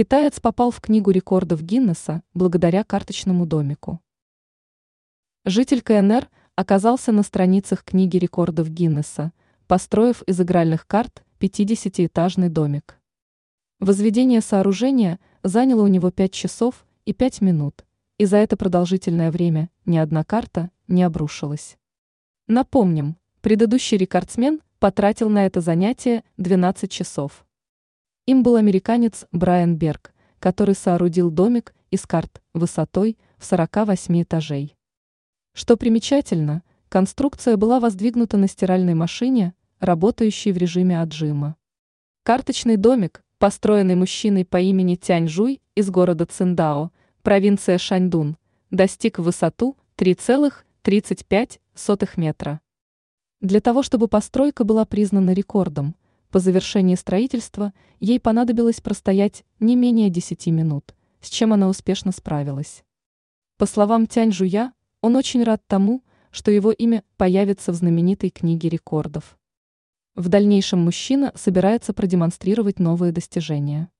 Китаец попал в книгу рекордов Гиннесса благодаря карточному домику. Житель КНР оказался на страницах книги рекордов Гиннесса, построив из игральных карт 50-этажный домик. Возведение сооружения заняло у него 5 часов и 5 минут, и за это продолжительное время ни одна карта не обрушилась. Напомним, предыдущий рекордсмен потратил на это занятие 12 часов. Им был американец Брайан Берг, который соорудил домик из карт высотой в 48 этажей. Что примечательно, конструкция была воздвигнута на стиральной машине, работающей в режиме отжима. Карточный домик, построенный мужчиной по имени Тянь Жуй из города Циндао, провинция Шаньдун, достиг высоту 3,35 метра. Для того, чтобы постройка была признана рекордом, по завершении строительства ей понадобилось простоять не менее 10 минут, с чем она успешно справилась. По словам Тянь Жуя, он очень рад тому, что его имя появится в знаменитой книге рекордов. В дальнейшем мужчина собирается продемонстрировать новые достижения.